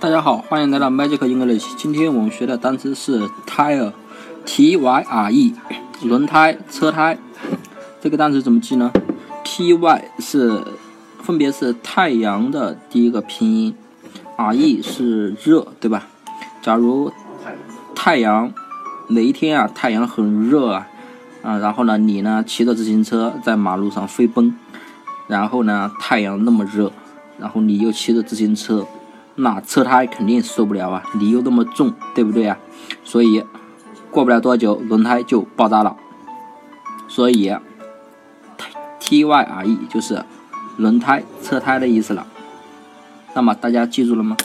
大家好，欢迎来到 Magic English。今天我们学的单词是 tire，t y r e，轮胎、车胎。这个单词怎么记呢？t y 是分别是太阳的第一个拼音，r e 是热，对吧？假如太阳哪一天啊，太阳很热啊，啊，然后呢，你呢骑着自行车在马路上飞奔，然后呢，太阳那么热，然后你又骑着自行车。那车胎肯定受不了啊！你又那么重，对不对啊？所以过不了多久，轮胎就爆炸了。所以 T Y R E 就是轮胎、车胎的意思了。那么大家记住了吗？